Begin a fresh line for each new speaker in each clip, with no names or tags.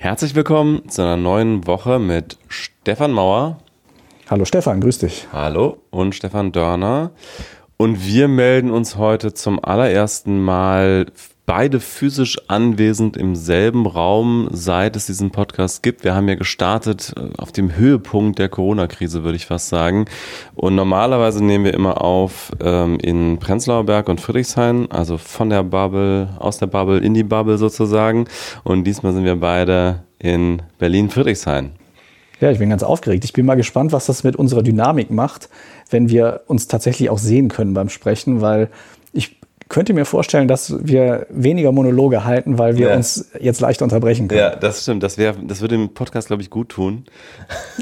Herzlich willkommen zu einer neuen Woche mit Stefan Mauer.
Hallo Stefan, grüß dich.
Hallo und Stefan Dörner. Und wir melden uns heute zum allerersten Mal beide physisch anwesend im selben Raum, seit es diesen Podcast gibt. Wir haben ja gestartet äh, auf dem Höhepunkt der Corona-Krise, würde ich fast sagen. Und normalerweise nehmen wir immer auf ähm, in Prenzlauer Berg und Friedrichshain, also von der Bubble, aus der Bubble in die Bubble sozusagen. Und diesmal sind wir beide in Berlin-Friedrichshain.
Ja, ich bin ganz aufgeregt. Ich bin mal gespannt, was das mit unserer Dynamik macht, wenn wir uns tatsächlich auch sehen können beim Sprechen, weil ich könnte mir vorstellen, dass wir weniger Monologe halten, weil wir ja. uns jetzt leicht unterbrechen können.
Ja, das stimmt. Das, wär, das würde dem Podcast, glaube ich, gut tun.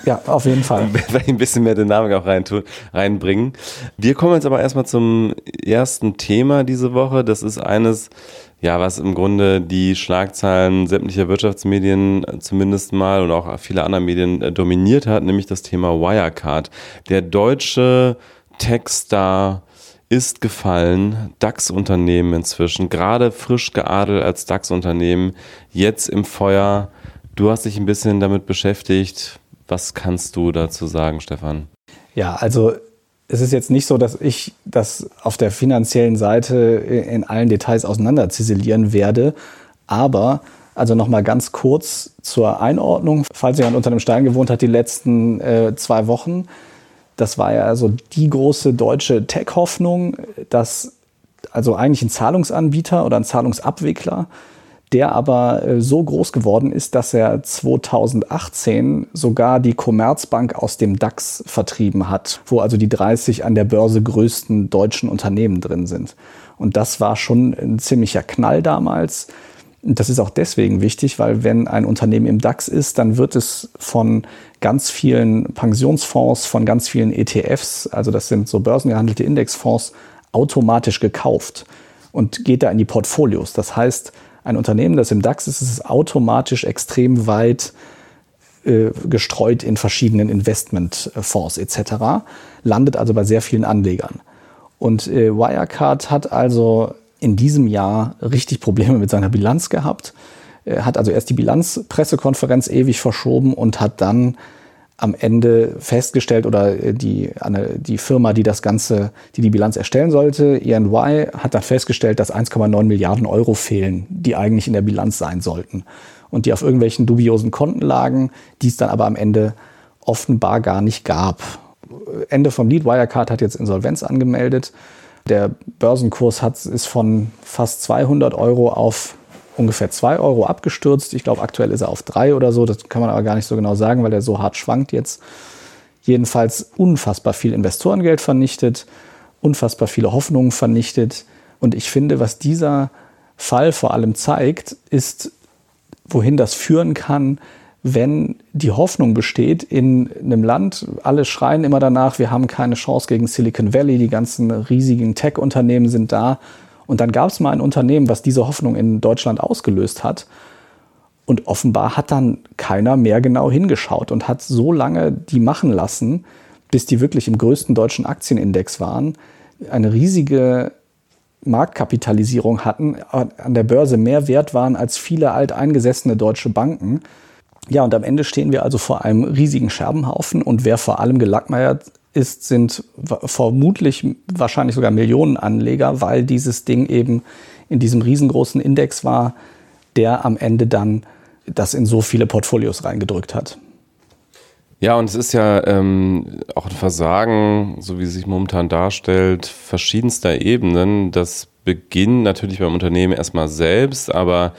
Ja, auf jeden Fall.
ein bisschen mehr Dynamik auch rein, reinbringen. Wir kommen jetzt aber erstmal zum ersten Thema diese Woche. Das ist eines, ja, was im Grunde die Schlagzeilen sämtlicher Wirtschaftsmedien zumindest mal und auch viele andere Medien äh, dominiert hat, nämlich das Thema Wirecard. Der deutsche Techstar ist gefallen. DAX-Unternehmen inzwischen, gerade frisch geadelt als DAX-Unternehmen, jetzt im Feuer. Du hast dich ein bisschen damit beschäftigt. Was kannst du dazu sagen, Stefan?
Ja, also es ist jetzt nicht so, dass ich das auf der finanziellen Seite in allen Details auseinander ziselieren werde, aber also nochmal ganz kurz zur Einordnung. Falls jemand unter einem Stein gewohnt hat, die letzten äh, zwei Wochen das war ja also die große deutsche Tech-Hoffnung, dass also eigentlich ein Zahlungsanbieter oder ein Zahlungsabwickler, der aber äh, so groß geworden ist, dass er 2018 sogar die Commerzbank aus dem DAX vertrieben hat, wo also die 30 an der Börse größten deutschen Unternehmen drin sind. Und das war schon ein ziemlicher Knall damals. Das ist auch deswegen wichtig, weil wenn ein Unternehmen im DAX ist, dann wird es von ganz vielen Pensionsfonds, von ganz vielen ETFs, also das sind so börsengehandelte Indexfonds, automatisch gekauft und geht da in die Portfolios. Das heißt, ein Unternehmen, das im DAX ist, ist automatisch extrem weit äh, gestreut in verschiedenen Investmentfonds etc., landet also bei sehr vielen Anlegern. Und äh, Wirecard hat also in diesem Jahr richtig Probleme mit seiner Bilanz gehabt. Er hat also erst die Bilanzpressekonferenz ewig verschoben und hat dann am Ende festgestellt oder die, eine, die Firma, die das Ganze, die die Bilanz erstellen sollte, EY, hat dann festgestellt, dass 1,9 Milliarden Euro fehlen, die eigentlich in der Bilanz sein sollten und die auf irgendwelchen dubiosen Konten lagen, die es dann aber am Ende offenbar gar nicht gab. Ende vom Lied, Wirecard hat jetzt Insolvenz angemeldet der Börsenkurs hat, ist von fast 200 Euro auf ungefähr 2 Euro abgestürzt. Ich glaube, aktuell ist er auf 3 oder so. Das kann man aber gar nicht so genau sagen, weil er so hart schwankt jetzt. Jedenfalls unfassbar viel Investorengeld vernichtet, unfassbar viele Hoffnungen vernichtet. Und ich finde, was dieser Fall vor allem zeigt, ist, wohin das führen kann, wenn die Hoffnung besteht in einem Land, alle schreien immer danach, wir haben keine Chance gegen Silicon Valley, die ganzen riesigen Tech-Unternehmen sind da. Und dann gab es mal ein Unternehmen, was diese Hoffnung in Deutschland ausgelöst hat. Und offenbar hat dann keiner mehr genau hingeschaut und hat so lange die machen lassen, bis die wirklich im größten deutschen Aktienindex waren, eine riesige Marktkapitalisierung hatten, an der Börse mehr wert waren als viele alteingesessene deutsche Banken ja, und am Ende stehen wir also vor einem riesigen Scherbenhaufen und wer vor allem gelackmeiert ist, sind vermutlich wahrscheinlich sogar Millionen Anleger, weil dieses Ding eben in diesem riesengroßen Index war, der am Ende dann das in so viele Portfolios reingedrückt hat.
Ja, und es ist ja ähm, auch ein Versagen, so wie es sich momentan darstellt, verschiedenster Ebenen. Das beginnt natürlich beim Unternehmen erstmal selbst, aber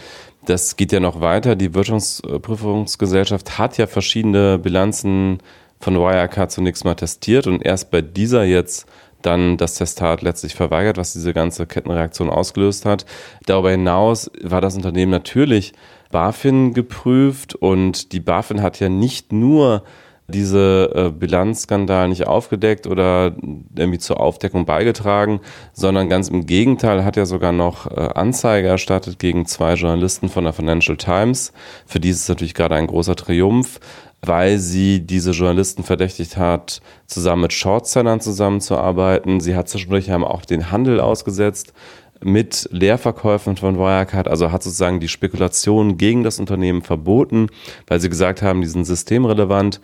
das geht ja noch weiter. Die Wirtschaftsprüfungsgesellschaft hat ja verschiedene Bilanzen von Wirecard zunächst mal testiert und erst bei dieser jetzt dann das Testat letztlich verweigert, was diese ganze Kettenreaktion ausgelöst hat. Darüber hinaus war das Unternehmen natürlich BaFin geprüft und die BaFin hat ja nicht nur diese äh, Bilanzskandal nicht aufgedeckt oder irgendwie zur Aufdeckung beigetragen, sondern ganz im Gegenteil hat er sogar noch äh, Anzeige erstattet gegen zwei Journalisten von der Financial Times. Für die ist es natürlich gerade ein großer Triumph, weil sie diese Journalisten verdächtigt hat, zusammen mit Shortsellern zusammenzuarbeiten. Sie hat zwischendurch auch den Handel ausgesetzt mit Leerverkäufen von Wirecard, also hat sozusagen die Spekulation gegen das Unternehmen verboten, weil sie gesagt haben, die sind systemrelevant.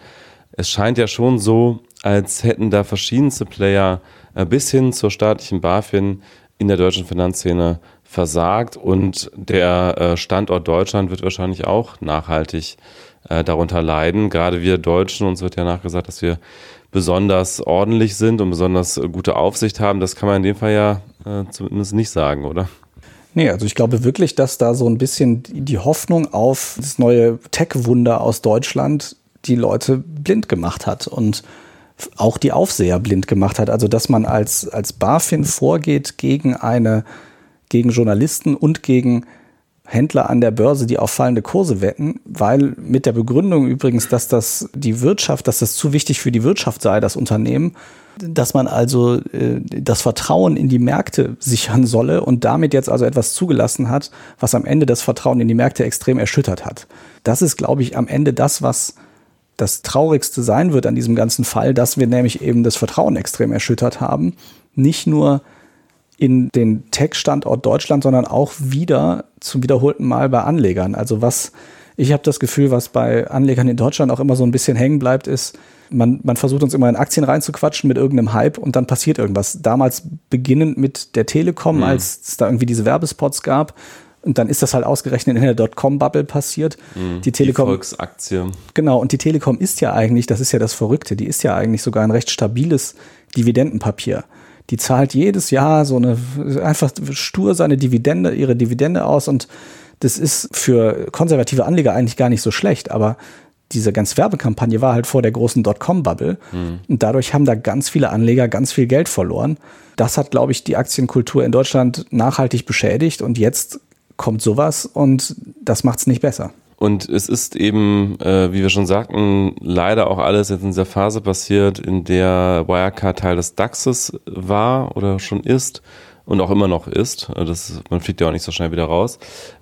Es scheint ja schon so, als hätten da verschiedenste Player äh, bis hin zur staatlichen BaFin in der deutschen Finanzszene versagt und der äh, Standort Deutschland wird wahrscheinlich auch nachhaltig äh, darunter leiden. Gerade wir Deutschen, uns wird ja nachgesagt, dass wir besonders ordentlich sind und besonders gute Aufsicht haben. Das kann man in dem Fall ja zumindest nicht sagen, oder?
Nee, also ich glaube wirklich, dass da so ein bisschen die Hoffnung auf das neue Tech-Wunder aus Deutschland die Leute blind gemacht hat und auch die Aufseher blind gemacht hat. Also dass man als, als BaFin vorgeht gegen eine, gegen Journalisten und gegen Händler an der Börse, die auf fallende Kurse wetten, weil mit der Begründung übrigens, dass das die Wirtschaft, dass das zu wichtig für die Wirtschaft sei, das Unternehmen, dass man also äh, das Vertrauen in die Märkte sichern solle und damit jetzt also etwas zugelassen hat, was am Ende das Vertrauen in die Märkte extrem erschüttert hat. Das ist, glaube ich, am Ende das, was das Traurigste sein wird an diesem ganzen Fall, dass wir nämlich eben das Vertrauen extrem erschüttert haben. Nicht nur in den Tech-Standort Deutschland, sondern auch wieder zum wiederholten Mal bei Anlegern. Also was, ich habe das Gefühl, was bei Anlegern in Deutschland auch immer so ein bisschen hängen bleibt, ist, man, man versucht uns immer in Aktien reinzuquatschen mit irgendeinem Hype und dann passiert irgendwas. Damals beginnend mit der Telekom, mhm. als es da irgendwie diese Werbespots gab, und dann ist das halt ausgerechnet in der Dotcom-Bubble passiert.
Mhm, die Telekom. Die Volksaktie.
Genau, und die Telekom ist ja eigentlich, das ist ja das Verrückte, die ist ja eigentlich sogar ein recht stabiles Dividendenpapier. Die zahlt jedes Jahr so eine, einfach stur seine Dividende, ihre Dividende aus und das ist für konservative Anleger eigentlich gar nicht so schlecht, aber diese ganze Werbekampagne war halt vor der großen Dotcom-Bubble. Mhm. Und dadurch haben da ganz viele Anleger ganz viel Geld verloren. Das hat, glaube ich, die Aktienkultur in Deutschland nachhaltig beschädigt. Und jetzt kommt sowas und das macht es nicht besser.
Und es ist eben, äh, wie wir schon sagten, leider auch alles jetzt in dieser Phase passiert, in der Wirecard Teil des DAXes war oder schon ist und auch immer noch ist. Das, man fliegt ja auch nicht so schnell wieder raus.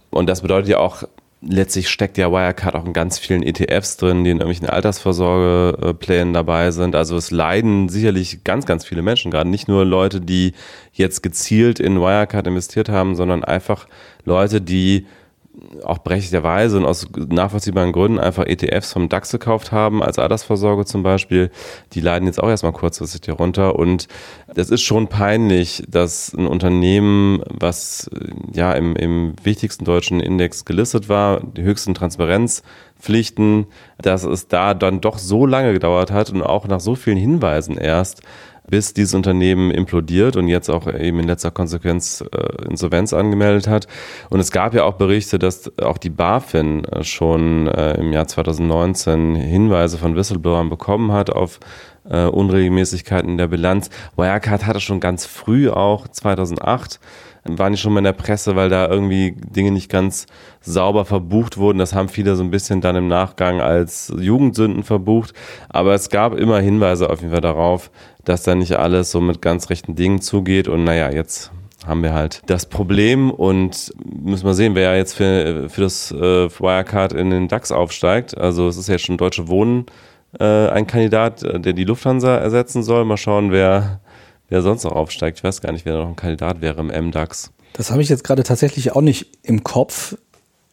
Und das bedeutet ja auch, letztlich steckt ja Wirecard auch in ganz vielen ETFs drin, die in irgendwelchen Altersvorsorgeplänen dabei sind. Also es leiden sicherlich ganz, ganz viele Menschen, gerade nicht nur Leute, die jetzt gezielt in Wirecard investiert haben, sondern einfach Leute, die auch berechtigterweise und aus nachvollziehbaren Gründen einfach ETFs vom DAX gekauft haben, als Altersvorsorge zum Beispiel, die leiden jetzt auch erstmal kurzfristig hier runter. Und das ist schon peinlich, dass ein Unternehmen, was ja im, im wichtigsten deutschen Index gelistet war, die höchsten Transparenzpflichten, dass es da dann doch so lange gedauert hat und auch nach so vielen Hinweisen erst, bis dieses Unternehmen implodiert und jetzt auch eben in letzter Konsequenz äh, Insolvenz angemeldet hat. Und es gab ja auch Berichte, dass auch die BaFin äh, schon äh, im Jahr 2019 Hinweise von Whistleblowern bekommen hat auf äh, Unregelmäßigkeiten in der Bilanz. Wirecard hatte schon ganz früh auch 2008 waren die schon mal in der Presse, weil da irgendwie Dinge nicht ganz sauber verbucht wurden. Das haben viele so ein bisschen dann im Nachgang als Jugendsünden verbucht. Aber es gab immer Hinweise auf jeden Fall darauf, dass da nicht alles so mit ganz rechten Dingen zugeht. Und naja, jetzt haben wir halt das Problem und müssen wir sehen, wer ja jetzt für, für das äh, Wirecard in den DAX aufsteigt. Also es ist ja schon Deutsche Wohnen äh, ein Kandidat, äh, der die Lufthansa ersetzen soll. Mal schauen, wer wer sonst noch aufsteigt. Ich weiß gar nicht, wer noch ein Kandidat wäre im MDAX.
Das habe ich jetzt gerade tatsächlich auch nicht im Kopf.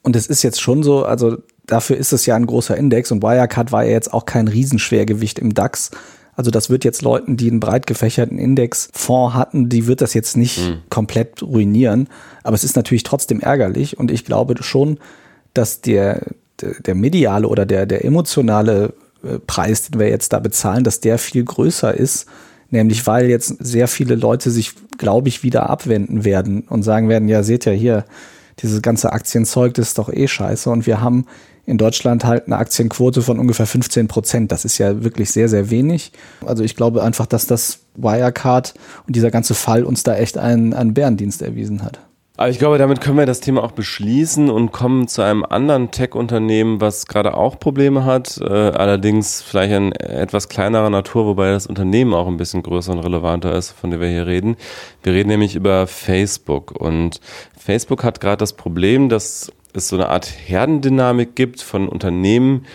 Und es ist jetzt schon so, also dafür ist es ja ein großer Index und Wirecard war ja jetzt auch kein Riesenschwergewicht im DAX. Also das wird jetzt Leuten, die einen breit gefächerten Indexfonds hatten, die wird das jetzt nicht mhm. komplett ruinieren. Aber es ist natürlich trotzdem ärgerlich und ich glaube schon, dass der, der mediale oder der, der emotionale Preis, den wir jetzt da bezahlen, dass der viel größer ist Nämlich weil jetzt sehr viele Leute sich, glaube ich, wieder abwenden werden und sagen werden, ja, seht ihr hier, dieses ganze Aktienzeug, das ist doch eh scheiße. Und wir haben in Deutschland halt eine Aktienquote von ungefähr 15 Prozent. Das ist ja wirklich sehr, sehr wenig. Also ich glaube einfach, dass das Wirecard und dieser ganze Fall uns da echt einen, einen Bärendienst erwiesen hat.
Aber ich glaube, damit können wir das Thema auch beschließen und kommen zu einem anderen Tech-Unternehmen, was gerade auch Probleme hat, äh, allerdings vielleicht in etwas kleinerer Natur, wobei das Unternehmen auch ein bisschen größer und relevanter ist, von dem wir hier reden. Wir reden nämlich über Facebook und Facebook hat gerade das Problem, dass es so eine Art Herdendynamik gibt von Unternehmen,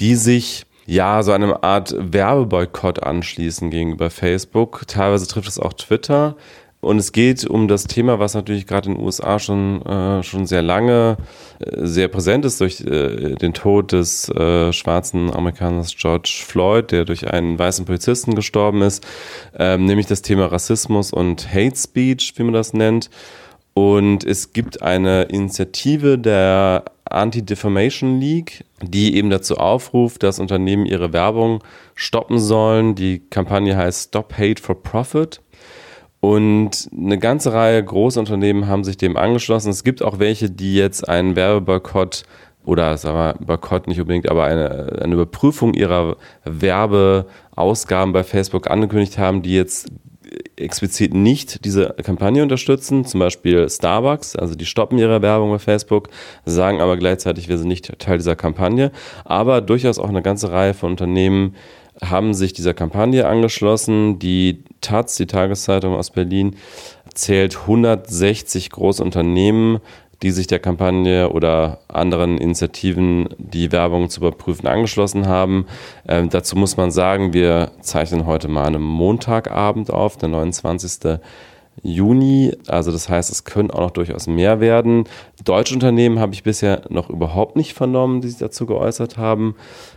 die sich ja, so eine Art Werbeboykott anschließen gegenüber Facebook. Teilweise trifft es auch Twitter. Und es geht um das Thema, was natürlich gerade in den USA schon, äh, schon sehr lange äh, sehr präsent ist durch äh, den Tod des äh, schwarzen Amerikaners George Floyd, der durch einen weißen Polizisten gestorben ist, ähm, nämlich das Thema Rassismus und Hate Speech, wie man das nennt. Und es gibt eine Initiative der Anti-Defamation League, die eben dazu aufruft, dass Unternehmen ihre Werbung stoppen sollen. Die Kampagne heißt Stop Hate for Profit. Und eine ganze Reihe großer Unternehmen haben sich dem angeschlossen. Es gibt auch welche, die jetzt einen Werbeboykott oder sagen wir Boykott nicht unbedingt, aber eine, eine Überprüfung ihrer Werbeausgaben bei Facebook angekündigt haben, die jetzt explizit nicht diese Kampagne unterstützen, zum Beispiel Starbucks, also die stoppen ihre Werbung bei Facebook, sagen aber gleichzeitig, wir sind nicht Teil dieser Kampagne, aber durchaus auch eine ganze Reihe von Unternehmen haben sich dieser Kampagne angeschlossen. Die Taz, die Tageszeitung aus Berlin, zählt 160 Großunternehmen, die sich der Kampagne oder anderen Initiativen, die Werbung zu überprüfen, angeschlossen haben. Ähm, dazu muss man sagen, wir zeichnen heute mal einen Montagabend auf, der 29. Juni. Also das heißt, es können auch noch durchaus mehr werden. Deutsche Unternehmen habe ich bisher noch überhaupt nicht vernommen, die sich dazu geäußert haben.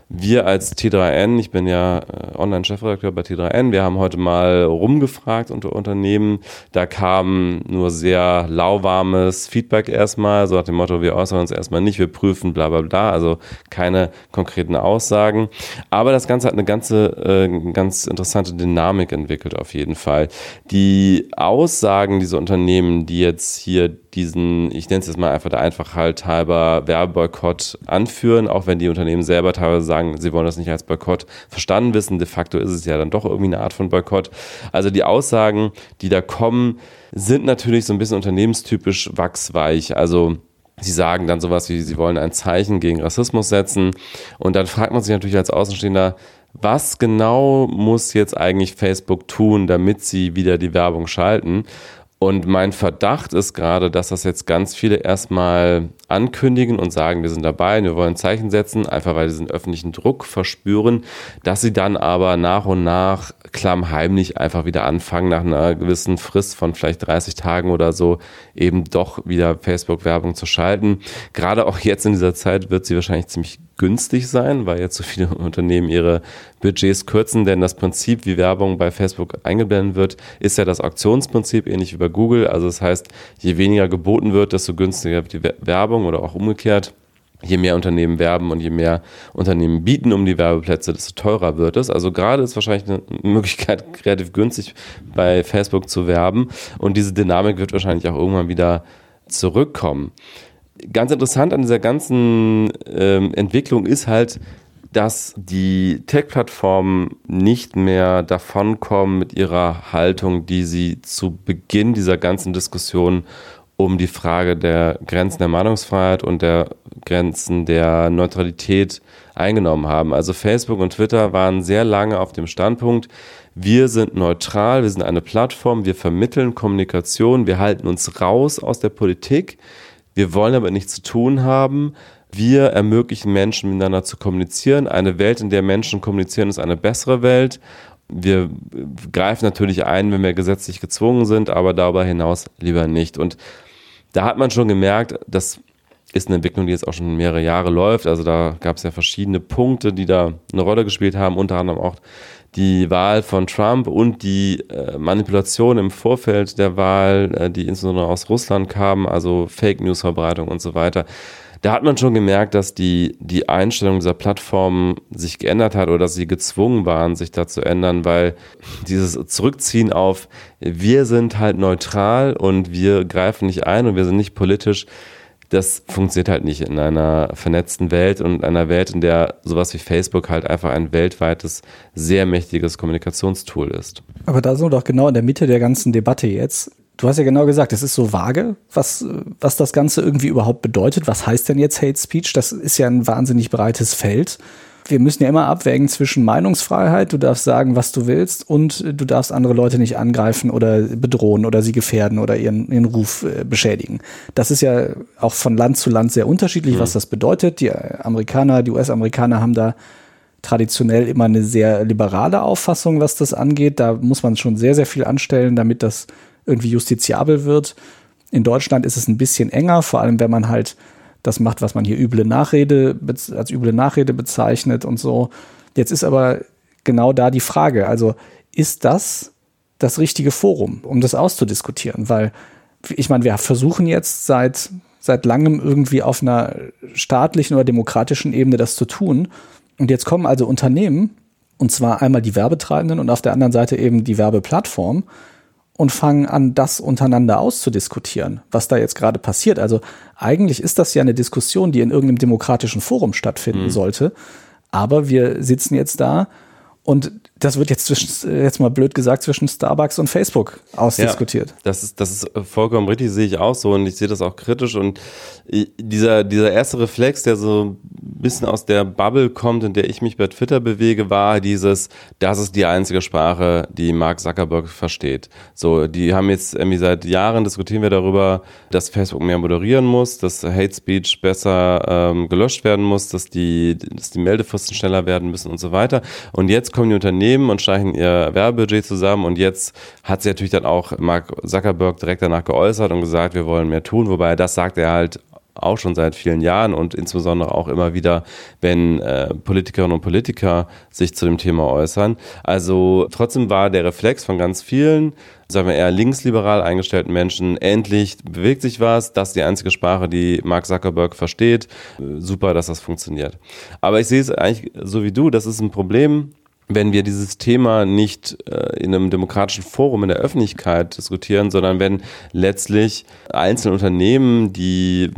Wir als T3N, ich bin ja äh, Online-Chefredakteur bei T3N, wir haben heute mal rumgefragt unter Unternehmen. Da kam nur sehr lauwarmes Feedback erstmal, so nach dem Motto, wir äußern uns erstmal nicht, wir prüfen, bla bla bla, also keine konkreten Aussagen. Aber das Ganze hat eine ganze, äh, ganz interessante Dynamik entwickelt auf jeden Fall. Die Aussagen dieser Unternehmen, die jetzt hier diesen, ich nenne es jetzt mal einfach der Einfachheit halber Werbeboykott anführen, auch wenn die Unternehmen selber teilweise sagen, sie wollen das nicht als Boykott verstanden wissen. De facto ist es ja dann doch irgendwie eine Art von Boykott. Also die Aussagen, die da kommen, sind natürlich so ein bisschen unternehmenstypisch wachsweich. Also Sie sagen dann sowas wie, sie wollen ein Zeichen gegen Rassismus setzen. Und dann fragt man sich natürlich als Außenstehender, was genau muss jetzt eigentlich Facebook tun, damit sie wieder die Werbung schalten? Und mein Verdacht ist gerade, dass das jetzt ganz viele erstmal ankündigen und sagen, wir sind dabei, wir wollen Zeichen setzen, einfach weil sie den öffentlichen Druck verspüren, dass sie dann aber nach und nach klammheimlich einfach wieder anfangen, nach einer gewissen Frist von vielleicht 30 Tagen oder so, eben doch wieder Facebook-Werbung zu schalten. Gerade auch jetzt in dieser Zeit wird sie wahrscheinlich ziemlich günstig sein, weil jetzt so viele Unternehmen ihre Budgets kürzen, denn das Prinzip, wie Werbung bei Facebook eingeblendet wird, ist ja das Auktionsprinzip, ähnlich wie bei Google. Also das heißt, je weniger geboten wird, desto günstiger wird die Werbung oder auch umgekehrt. Je mehr Unternehmen werben und je mehr Unternehmen bieten um die Werbeplätze, desto teurer wird es. Also gerade ist wahrscheinlich eine Möglichkeit, relativ günstig bei Facebook zu werben. Und diese Dynamik wird wahrscheinlich auch irgendwann wieder zurückkommen ganz interessant an dieser ganzen ähm, Entwicklung ist halt, dass die Tech-Plattformen nicht mehr davonkommen mit ihrer Haltung, die sie zu Beginn dieser ganzen Diskussion um die Frage der Grenzen der Meinungsfreiheit und der Grenzen der Neutralität eingenommen haben. Also Facebook und Twitter waren sehr lange auf dem Standpunkt, wir sind neutral, wir sind eine Plattform, wir vermitteln Kommunikation, wir halten uns raus aus der Politik wir wollen aber nichts zu tun haben. Wir ermöglichen Menschen miteinander zu kommunizieren. Eine Welt, in der Menschen kommunizieren, ist eine bessere Welt. Wir greifen natürlich ein, wenn wir gesetzlich gezwungen sind, aber darüber hinaus lieber nicht. Und da hat man schon gemerkt, das ist eine Entwicklung, die jetzt auch schon mehrere Jahre läuft. Also da gab es ja verschiedene Punkte, die da eine Rolle gespielt haben, unter anderem auch die Wahl von Trump und die äh, Manipulation im Vorfeld der Wahl, äh, die insbesondere aus Russland kamen, also Fake News Verbreitung und so weiter. Da hat man schon gemerkt, dass die, die Einstellung dieser Plattform sich geändert hat oder dass sie gezwungen waren, sich da zu ändern, weil dieses Zurückziehen auf wir sind halt neutral und wir greifen nicht ein und wir sind nicht politisch, das funktioniert halt nicht in einer vernetzten Welt und einer Welt, in der sowas wie Facebook halt einfach ein weltweites, sehr mächtiges Kommunikationstool ist.
Aber da sind wir doch genau in der Mitte der ganzen Debatte jetzt. Du hast ja genau gesagt, es ist so vage, was, was das Ganze irgendwie überhaupt bedeutet. Was heißt denn jetzt Hate Speech? Das ist ja ein wahnsinnig breites Feld wir müssen ja immer abwägen zwischen Meinungsfreiheit, du darfst sagen, was du willst, und du darfst andere Leute nicht angreifen oder bedrohen oder sie gefährden oder ihren, ihren Ruf äh, beschädigen. Das ist ja auch von Land zu Land sehr unterschiedlich, mhm. was das bedeutet. Die Amerikaner, die US-Amerikaner haben da traditionell immer eine sehr liberale Auffassung, was das angeht. Da muss man schon sehr, sehr viel anstellen, damit das irgendwie justiziabel wird. In Deutschland ist es ein bisschen enger, vor allem wenn man halt das macht, was man hier üble Nachrede als üble Nachrede bezeichnet und so. Jetzt ist aber genau da die Frage, also ist das das richtige Forum, um das auszudiskutieren? Weil ich meine, wir versuchen jetzt seit seit langem irgendwie auf einer staatlichen oder demokratischen Ebene das zu tun. Und jetzt kommen also Unternehmen, und zwar einmal die Werbetreibenden und auf der anderen Seite eben die Werbeplattform, und fangen an, das untereinander auszudiskutieren, was da jetzt gerade passiert. Also eigentlich ist das ja eine Diskussion, die in irgendeinem demokratischen Forum stattfinden mhm. sollte. Aber wir sitzen jetzt da und das wird jetzt zwischen, jetzt mal blöd gesagt, zwischen Starbucks und Facebook ausdiskutiert.
Ja, das ist, das ist vollkommen richtig, sehe ich auch so und ich sehe das auch kritisch und dieser, dieser erste Reflex, der so ein bisschen aus der Bubble kommt, in der ich mich bei Twitter bewege, war dieses, das ist die einzige Sprache, die Mark Zuckerberg versteht. So, die haben jetzt irgendwie seit Jahren diskutieren wir darüber, dass Facebook mehr moderieren muss, dass Hate Speech besser ähm, gelöscht werden muss, dass die, dass die Meldefristen schneller werden müssen und so weiter. Und jetzt kommen die Unternehmen und streichen ihr Werbebudget zusammen und jetzt hat sich natürlich dann auch Mark Zuckerberg direkt danach geäußert und gesagt, wir wollen mehr tun, wobei das sagt er halt auch schon seit vielen Jahren und insbesondere auch immer wieder, wenn äh, Politikerinnen und Politiker sich zu dem Thema äußern. Also trotzdem war der Reflex von ganz vielen, sagen wir eher linksliberal eingestellten Menschen, endlich bewegt sich was, das ist die einzige Sprache, die Mark Zuckerberg versteht. Äh, super, dass das funktioniert. Aber ich sehe es eigentlich so wie du, das ist ein Problem, wenn wir dieses Thema nicht äh, in einem demokratischen Forum in der Öffentlichkeit diskutieren, sondern wenn letztlich einzelne Unternehmen, die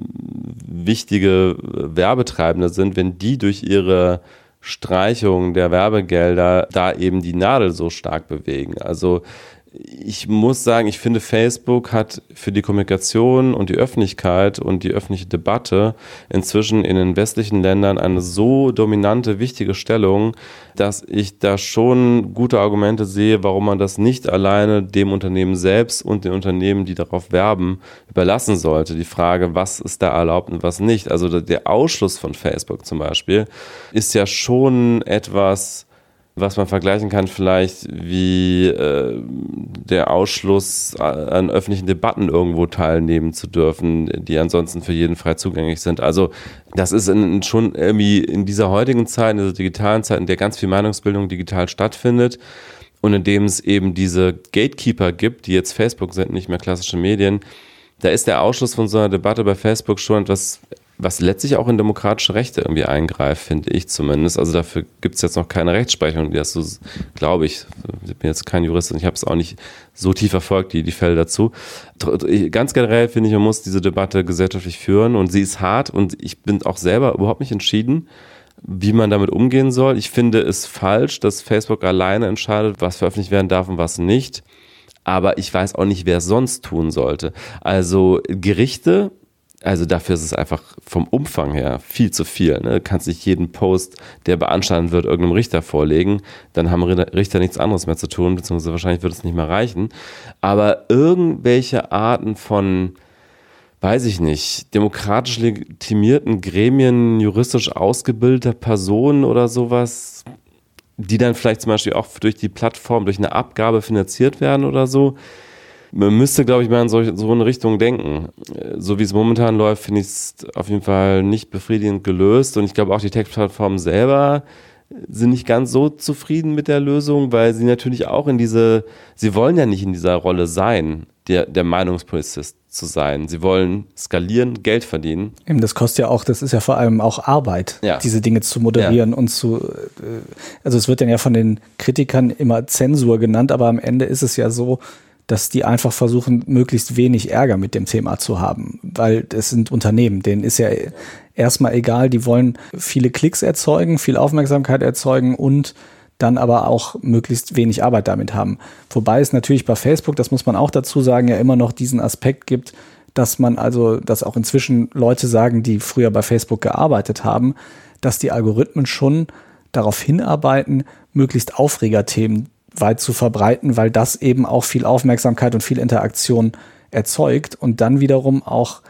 wichtige Werbetreibende sind, wenn die durch ihre Streichung der Werbegelder da eben die Nadel so stark bewegen. Also ich muss sagen, ich finde, Facebook hat für die Kommunikation und die Öffentlichkeit und die öffentliche Debatte inzwischen in den westlichen Ländern eine so dominante, wichtige Stellung, dass ich da schon gute Argumente sehe, warum man das nicht alleine dem Unternehmen selbst und den Unternehmen, die darauf werben, überlassen sollte. Die Frage, was ist da erlaubt und was nicht. Also der Ausschluss von Facebook zum Beispiel ist ja schon etwas, was man vergleichen kann, vielleicht wie äh, der Ausschluss an öffentlichen Debatten irgendwo teilnehmen zu dürfen, die ansonsten für jeden frei zugänglich sind. Also das ist in, schon irgendwie in dieser heutigen Zeit, in dieser digitalen Zeit, in der ganz viel Meinungsbildung digital stattfindet und in dem es eben diese Gatekeeper gibt, die jetzt Facebook sind, nicht mehr klassische Medien, da ist der Ausschluss von so einer Debatte bei Facebook schon etwas was letztlich auch in demokratische Rechte irgendwie eingreift, finde ich zumindest. Also dafür gibt es jetzt noch keine Rechtsprechung, die das so, glaube ich, ich bin jetzt kein Jurist und ich habe es auch nicht so tief verfolgt, die, die Fälle dazu. Ganz generell finde ich, man muss diese Debatte gesellschaftlich führen und sie ist hart und ich bin auch selber überhaupt nicht entschieden, wie man damit umgehen soll. Ich finde es falsch, dass Facebook alleine entscheidet, was veröffentlicht werden darf und was nicht. Aber ich weiß auch nicht, wer es sonst tun sollte. Also Gerichte also dafür ist es einfach vom Umfang her viel zu viel. Ne? Du kannst nicht jeden Post, der beanstandet wird, irgendeinem Richter vorlegen. Dann haben Richter nichts anderes mehr zu tun, beziehungsweise wahrscheinlich wird es nicht mehr reichen. Aber irgendwelche Arten von, weiß ich nicht, demokratisch legitimierten Gremien, juristisch ausgebildeter Personen oder sowas, die dann vielleicht zum Beispiel auch durch die Plattform, durch eine Abgabe finanziert werden oder so, man müsste, glaube ich, mal in solch, so eine Richtung denken. So wie es momentan läuft, finde ich es auf jeden Fall nicht befriedigend gelöst. Und ich glaube auch die Tech-Plattformen selber sind nicht ganz so zufrieden mit der Lösung, weil sie natürlich auch in diese, sie wollen ja nicht in dieser Rolle sein, der, der Meinungspolizist zu sein. Sie wollen skalieren, Geld verdienen.
Eben, das kostet ja auch, das ist ja vor allem auch Arbeit, ja. diese Dinge zu moderieren ja. und zu, äh, also es wird dann ja von den Kritikern immer Zensur genannt, aber am Ende ist es ja so, dass die einfach versuchen, möglichst wenig Ärger mit dem Thema zu haben, weil es sind Unternehmen, denen ist ja erstmal egal, die wollen viele Klicks erzeugen, viel Aufmerksamkeit erzeugen und dann aber auch möglichst wenig Arbeit damit haben. Wobei es natürlich bei Facebook, das muss man auch dazu sagen, ja immer noch diesen Aspekt gibt, dass man also, dass auch inzwischen Leute sagen, die früher bei Facebook gearbeitet haben, dass die Algorithmen schon darauf hinarbeiten, möglichst Aufregerthemen weit zu verbreiten, weil das eben auch viel Aufmerksamkeit und viel Interaktion erzeugt und dann wiederum auch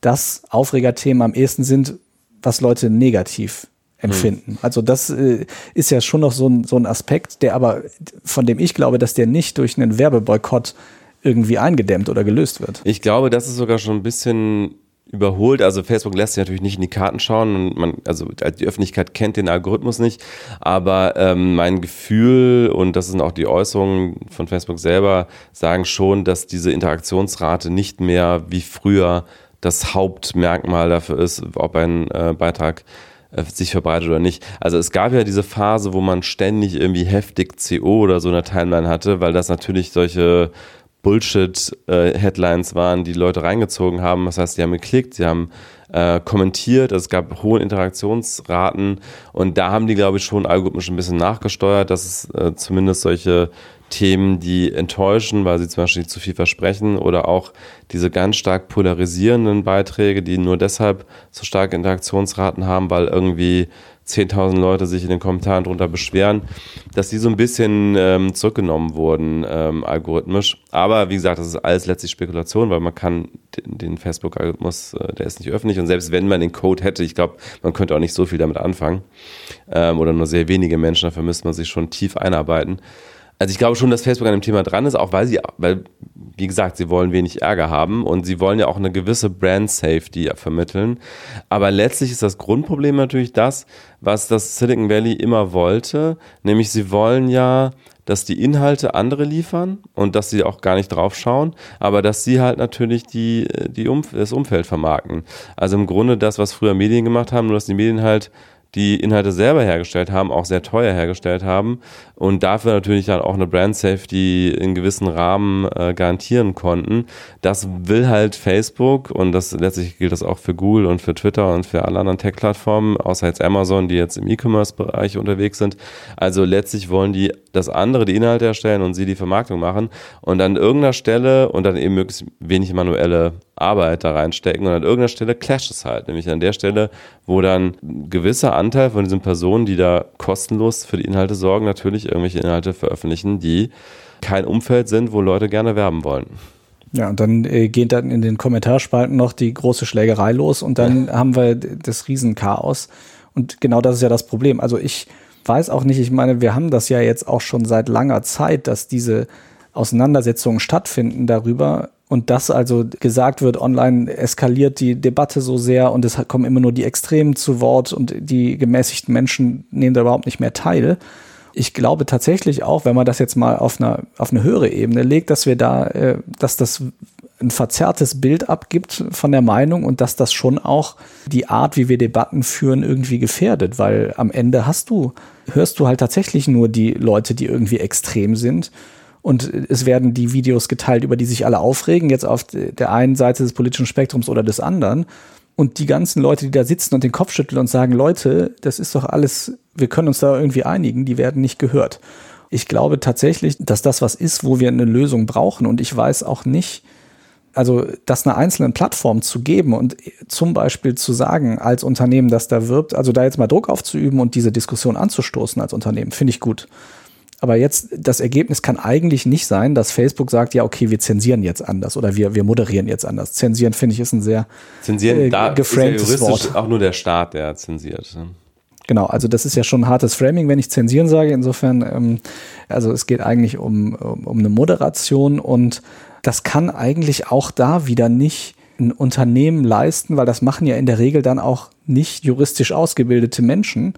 das Aufregerthema am ehesten sind, was Leute negativ empfinden. Hm. Also das äh, ist ja schon noch so ein, so ein Aspekt, der aber, von dem ich glaube, dass der nicht durch einen Werbeboykott irgendwie eingedämmt oder gelöst wird.
Ich glaube, das ist sogar schon ein bisschen überholt. Also Facebook lässt sich natürlich nicht in die Karten schauen und man, also die Öffentlichkeit kennt den Algorithmus nicht. Aber ähm, mein Gefühl und das sind auch die Äußerungen von Facebook selber, sagen schon, dass diese Interaktionsrate nicht mehr wie früher das Hauptmerkmal dafür ist, ob ein äh, Beitrag äh, sich verbreitet oder nicht. Also es gab ja diese Phase, wo man ständig irgendwie heftig CO oder so eine Timeline hatte, weil das natürlich solche Bullshit-Headlines äh, waren, die Leute reingezogen haben. Das heißt, die haben geklickt, sie haben äh, kommentiert, es gab hohe Interaktionsraten und da haben die, glaube ich, schon algorithmisch ein bisschen nachgesteuert, dass es äh, zumindest solche Themen, die enttäuschen, weil sie zum Beispiel zu viel versprechen oder auch diese ganz stark polarisierenden Beiträge, die nur deshalb so starke Interaktionsraten haben, weil irgendwie 10.000 Leute sich in den Kommentaren darunter beschweren, dass die so ein bisschen ähm, zurückgenommen wurden, ähm, algorithmisch. Aber wie gesagt, das ist alles letztlich Spekulation, weil man kann den, den Facebook-Algorithmus, äh, der ist nicht öffentlich und selbst wenn man den Code hätte, ich glaube, man könnte auch nicht so viel damit anfangen ähm, oder nur sehr wenige Menschen, dafür müsste man sich schon tief einarbeiten. Also ich glaube schon, dass Facebook an dem Thema dran ist, auch weil sie, weil, wie gesagt, sie wollen wenig Ärger haben und sie wollen ja auch eine gewisse Brand Safety vermitteln. Aber letztlich ist das Grundproblem natürlich das, was das Silicon Valley immer wollte, nämlich sie wollen ja dass die Inhalte andere liefern und dass sie auch gar nicht drauf schauen, aber dass sie halt natürlich die, die Umf das Umfeld vermarkten. Also im Grunde das, was früher Medien gemacht haben, nur dass die Medien halt die Inhalte selber hergestellt haben, auch sehr teuer hergestellt haben und dafür natürlich dann auch eine Brand Safety in gewissen Rahmen äh, garantieren konnten. Das will halt Facebook und das letztlich gilt das auch für Google und für Twitter und für alle anderen Tech-Plattformen, außer jetzt Amazon, die jetzt im E-Commerce-Bereich unterwegs sind. Also letztlich wollen die, dass andere die Inhalte erstellen und sie die Vermarktung machen und an irgendeiner Stelle und dann eben möglichst wenig manuelle Arbeit da reinstecken und an irgendeiner Stelle clasht es halt, nämlich an der Stelle, wo dann ein gewisser Anteil von diesen Personen, die da kostenlos für die Inhalte sorgen, natürlich irgendwelche Inhalte veröffentlichen, die kein Umfeld sind, wo Leute gerne werben wollen.
Ja, und dann äh, geht dann in den Kommentarspalten noch die große Schlägerei los und dann ja. haben wir das Riesenchaos. Und genau das ist ja das Problem. Also ich weiß auch nicht, ich meine, wir haben das ja jetzt auch schon seit langer Zeit, dass diese Auseinandersetzungen stattfinden darüber, und dass also gesagt wird, online eskaliert die Debatte so sehr und es kommen immer nur die Extremen zu Wort und die gemäßigten Menschen nehmen da überhaupt nicht mehr teil. Ich glaube tatsächlich auch, wenn man das jetzt mal auf eine, auf eine höhere Ebene legt, dass wir da, äh, dass das ein verzerrtes Bild abgibt von der Meinung und dass das schon auch die Art, wie wir Debatten führen, irgendwie gefährdet, weil am Ende hast du, hörst du halt tatsächlich nur die Leute, die irgendwie extrem sind und es werden die Videos geteilt, über die sich alle aufregen, jetzt auf der einen Seite des politischen Spektrums oder des anderen. Und die ganzen Leute, die da sitzen und den Kopf schütteln und sagen, Leute, das ist doch alles, wir können uns da irgendwie einigen, die werden nicht gehört. Ich glaube tatsächlich, dass das was ist, wo wir eine Lösung brauchen. Und ich weiß auch nicht, also das einer einzelnen Plattform zu geben und zum Beispiel zu sagen als Unternehmen, das da wirbt, also da jetzt mal Druck aufzuüben und diese Diskussion anzustoßen als Unternehmen, finde ich gut. Aber jetzt, das Ergebnis kann eigentlich nicht sein, dass Facebook sagt, ja, okay, wir zensieren jetzt anders oder wir, wir moderieren jetzt anders. Zensieren, finde ich, ist ein sehr
zensieren, äh, da geframtes ist ja Wort. auch nur der Staat, der zensiert.
Genau, also das ist ja schon ein hartes Framing, wenn ich zensieren sage. Insofern, ähm, also es geht eigentlich um, um, um eine Moderation und das kann eigentlich auch da wieder nicht ein Unternehmen leisten, weil das machen ja in der Regel dann auch nicht juristisch ausgebildete Menschen,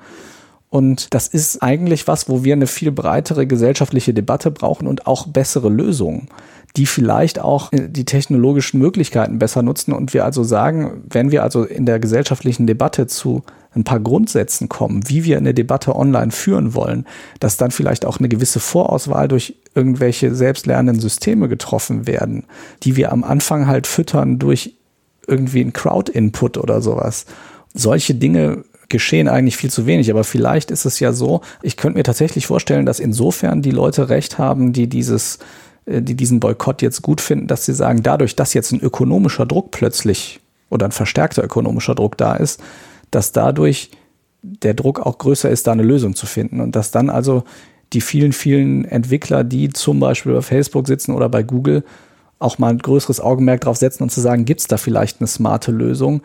und das ist eigentlich was, wo wir eine viel breitere gesellschaftliche Debatte brauchen und auch bessere Lösungen, die vielleicht auch äh, die technologischen Möglichkeiten besser nutzen. Und wir also sagen, wenn wir also in der gesellschaftlichen Debatte zu ein paar Grundsätzen kommen, wie wir eine Debatte online führen wollen, dass dann vielleicht auch eine gewisse Vorauswahl durch irgendwelche selbstlernenden Systeme getroffen werden, die wir am Anfang halt füttern durch irgendwie einen Crowd-Input oder sowas. Solche Dinge geschehen eigentlich viel zu wenig. Aber vielleicht ist es ja so, ich könnte mir tatsächlich vorstellen, dass insofern die Leute recht haben, die dieses äh, die diesen Boykott jetzt gut finden, dass sie sagen, dadurch, dass jetzt ein ökonomischer Druck plötzlich oder ein verstärkter ökonomischer Druck da ist, dass dadurch der Druck auch größer ist, da eine Lösung zu finden und dass dann also die vielen, vielen Entwickler, die zum Beispiel bei Facebook sitzen oder bei Google, auch mal ein größeres Augenmerk drauf setzen und zu sagen, gibt es da vielleicht eine smarte Lösung,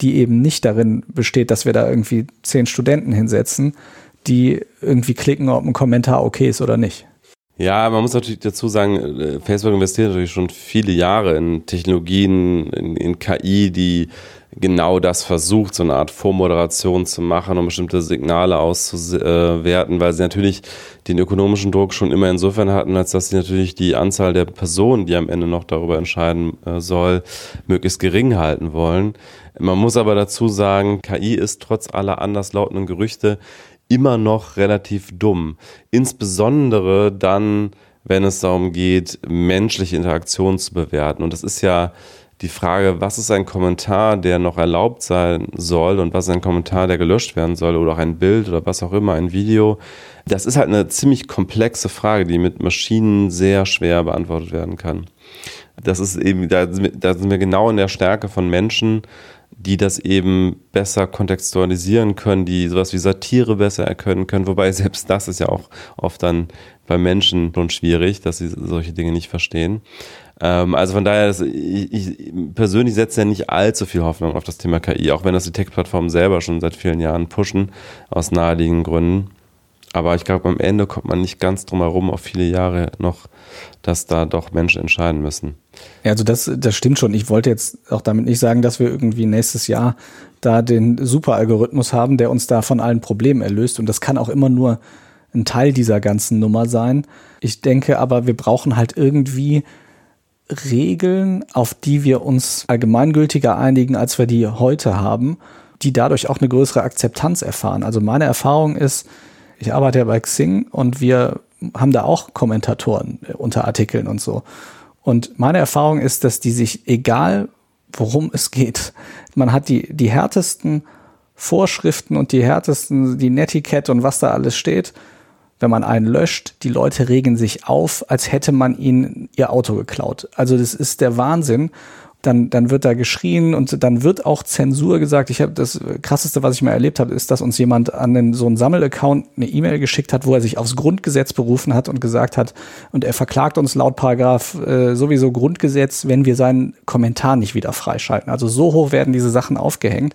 die eben nicht darin besteht, dass wir da irgendwie zehn Studenten hinsetzen, die irgendwie klicken, ob ein Kommentar okay ist oder nicht.
Ja, man muss natürlich dazu sagen, äh, Facebook investiert natürlich schon viele Jahre in Technologien, in, in KI, die genau das versucht, so eine Art Vormoderation zu machen, um bestimmte Signale auszuwerten, weil sie natürlich den ökonomischen Druck schon immer insofern hatten, als dass sie natürlich die Anzahl der Personen, die am Ende noch darüber entscheiden äh, soll, möglichst gering halten wollen. Man muss aber dazu sagen, KI ist trotz aller anderslautenden Gerüchte immer noch relativ dumm. Insbesondere dann, wenn es darum geht, menschliche Interaktionen zu bewerten. Und das ist ja die Frage, was ist ein Kommentar, der noch erlaubt sein soll und was ist ein Kommentar, der gelöscht werden soll oder auch ein Bild oder was auch immer, ein Video. Das ist halt eine ziemlich komplexe Frage, die mit Maschinen sehr schwer beantwortet werden kann. Das ist eben, da, da sind wir genau in der Stärke von Menschen, die das eben besser kontextualisieren können, die sowas wie Satire besser erkennen können, wobei selbst das ist ja auch oft dann bei Menschen schon schwierig, dass sie solche Dinge nicht verstehen. Ähm, also von daher, ich, ich persönlich setze ja nicht allzu viel Hoffnung auf das Thema KI, auch wenn das die Tech-Plattformen selber schon seit vielen Jahren pushen, aus naheliegenden Gründen. Aber ich glaube, am Ende kommt man nicht ganz drum herum, auf viele Jahre noch, dass da doch Menschen entscheiden müssen.
Ja, also das, das stimmt schon. Ich wollte jetzt auch damit nicht sagen, dass wir irgendwie nächstes Jahr da den Superalgorithmus haben, der uns da von allen Problemen erlöst. Und das kann auch immer nur ein Teil dieser ganzen Nummer sein. Ich denke aber, wir brauchen halt irgendwie Regeln, auf die wir uns allgemeingültiger einigen, als wir die heute haben, die dadurch auch eine größere Akzeptanz erfahren. Also meine Erfahrung ist, ich arbeite ja bei Xing und wir haben da auch Kommentatoren äh, unter Artikeln und so. Und meine Erfahrung ist, dass die sich, egal worum es geht, man hat die, die härtesten Vorschriften und die härtesten, die Netiquette und was da alles steht, wenn man einen löscht, die Leute regen sich auf, als hätte man ihnen ihr Auto geklaut. Also das ist der Wahnsinn. Dann, dann wird da geschrien und dann wird auch Zensur gesagt. Ich habe das krasseste, was ich mal erlebt habe, ist, dass uns jemand an den, so einen Sammelaccount eine E-Mail geschickt hat, wo er sich aufs Grundgesetz berufen hat und gesagt hat, und er verklagt uns laut Paragraph äh, sowieso Grundgesetz, wenn wir seinen Kommentar nicht wieder freischalten. Also so hoch werden diese Sachen aufgehängt.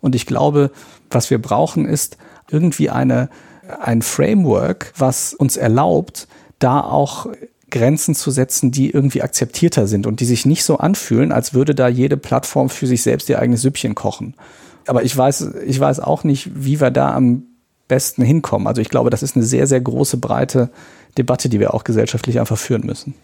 Und ich glaube, was wir brauchen, ist irgendwie eine ein Framework, was uns erlaubt, da auch Grenzen zu setzen, die irgendwie akzeptierter sind und die sich nicht so anfühlen, als würde da jede Plattform für sich selbst ihr eigenes Süppchen kochen. Aber ich weiß, ich weiß auch nicht, wie wir da am besten hinkommen. Also ich glaube, das ist eine sehr, sehr große, breite Debatte, die wir auch gesellschaftlich einfach führen müssen.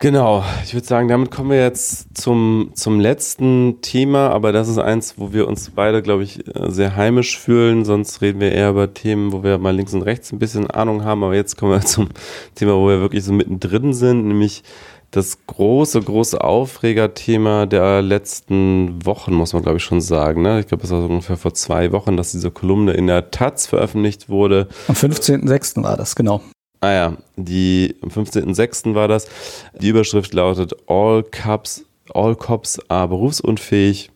Genau, ich würde sagen, damit kommen wir jetzt zum, zum letzten Thema, aber das ist eins, wo wir uns beide, glaube ich, äh, sehr heimisch fühlen. Sonst reden wir eher über Themen, wo wir mal links und rechts ein bisschen Ahnung haben. Aber jetzt kommen wir zum Thema, wo wir wirklich so mittendrin sind, nämlich das große, große Aufregerthema der letzten Wochen, muss man glaube ich schon sagen. Ne? Ich glaube, es war so ungefähr vor zwei Wochen, dass diese Kolumne in der Taz veröffentlicht wurde.
Am 15.06. war das, genau.
Ah ja, die, am 15.06. war das. Die Überschrift lautet All Cops, All Cops are berufsunfähig.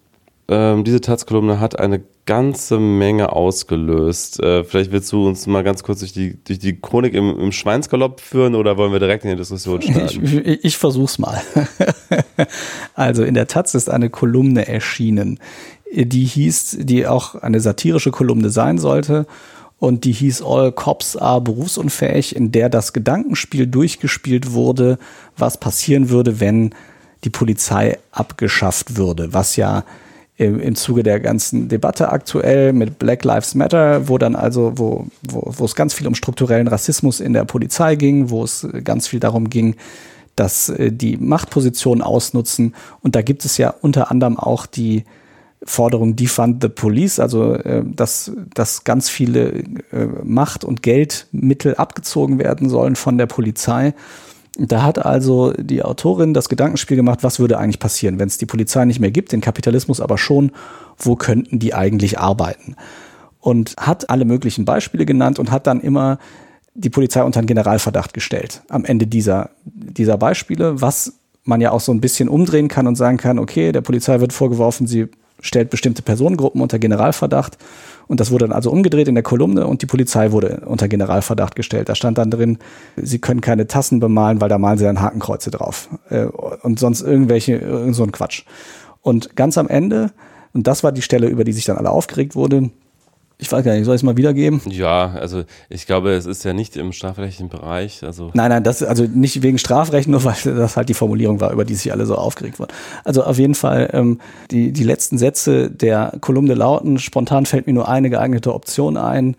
Ähm, diese Taz-Kolumne hat eine ganze Menge ausgelöst. Äh, vielleicht willst du uns mal ganz kurz durch die, durch die Chronik im, im Schweinsgalopp führen oder wollen wir direkt in die Diskussion starten?
Ich, ich, ich versuch's mal. also in der Taz ist eine Kolumne erschienen, die hieß, die auch eine satirische Kolumne sein sollte und die hieß All Cops are berufsunfähig, in der das Gedankenspiel durchgespielt wurde, was passieren würde, wenn die Polizei abgeschafft würde, was ja im, im Zuge der ganzen Debatte aktuell mit Black Lives Matter, wo dann also, wo, wo, wo es ganz viel um strukturellen Rassismus in der Polizei ging, wo es ganz viel darum ging, dass äh, die Machtpositionen ausnutzen. Und da gibt es ja unter anderem auch die Forderung Defund the Police, also äh, dass, dass ganz viele äh, Macht- und Geldmittel abgezogen werden sollen von der Polizei. Da hat also die Autorin das Gedankenspiel gemacht, was würde eigentlich passieren, wenn es die Polizei nicht mehr gibt, den Kapitalismus aber schon, wo könnten die eigentlich arbeiten? Und hat alle möglichen Beispiele genannt und hat dann immer die Polizei unter einen Generalverdacht gestellt am Ende dieser, dieser Beispiele, was man ja auch so ein bisschen umdrehen kann und sagen kann, okay, der Polizei wird vorgeworfen, sie stellt bestimmte Personengruppen unter Generalverdacht. Und das wurde dann also umgedreht in der Kolumne und die Polizei wurde unter Generalverdacht gestellt. Da stand dann drin, sie können keine Tassen bemalen, weil da malen sie dann Hakenkreuze drauf. Äh, und sonst irgendwelche, irgend so ein Quatsch. Und ganz am Ende, und das war die Stelle, über die sich dann alle aufgeregt wurde, Ich weiß gar nicht, soll ich es mal wiedergeben?
Ja, also ich glaube, es ist ja nicht im strafrechtlichen Bereich. Also
nein, nein, das also nicht wegen Strafrecht, nur weil das halt die Formulierung war, über die sich alle so aufgeregt wurden. Also auf jeden Fall, ähm, die, die letzten Sätze der Kolumne lauten, spontan fällt mir nur eine geeignete Option ein,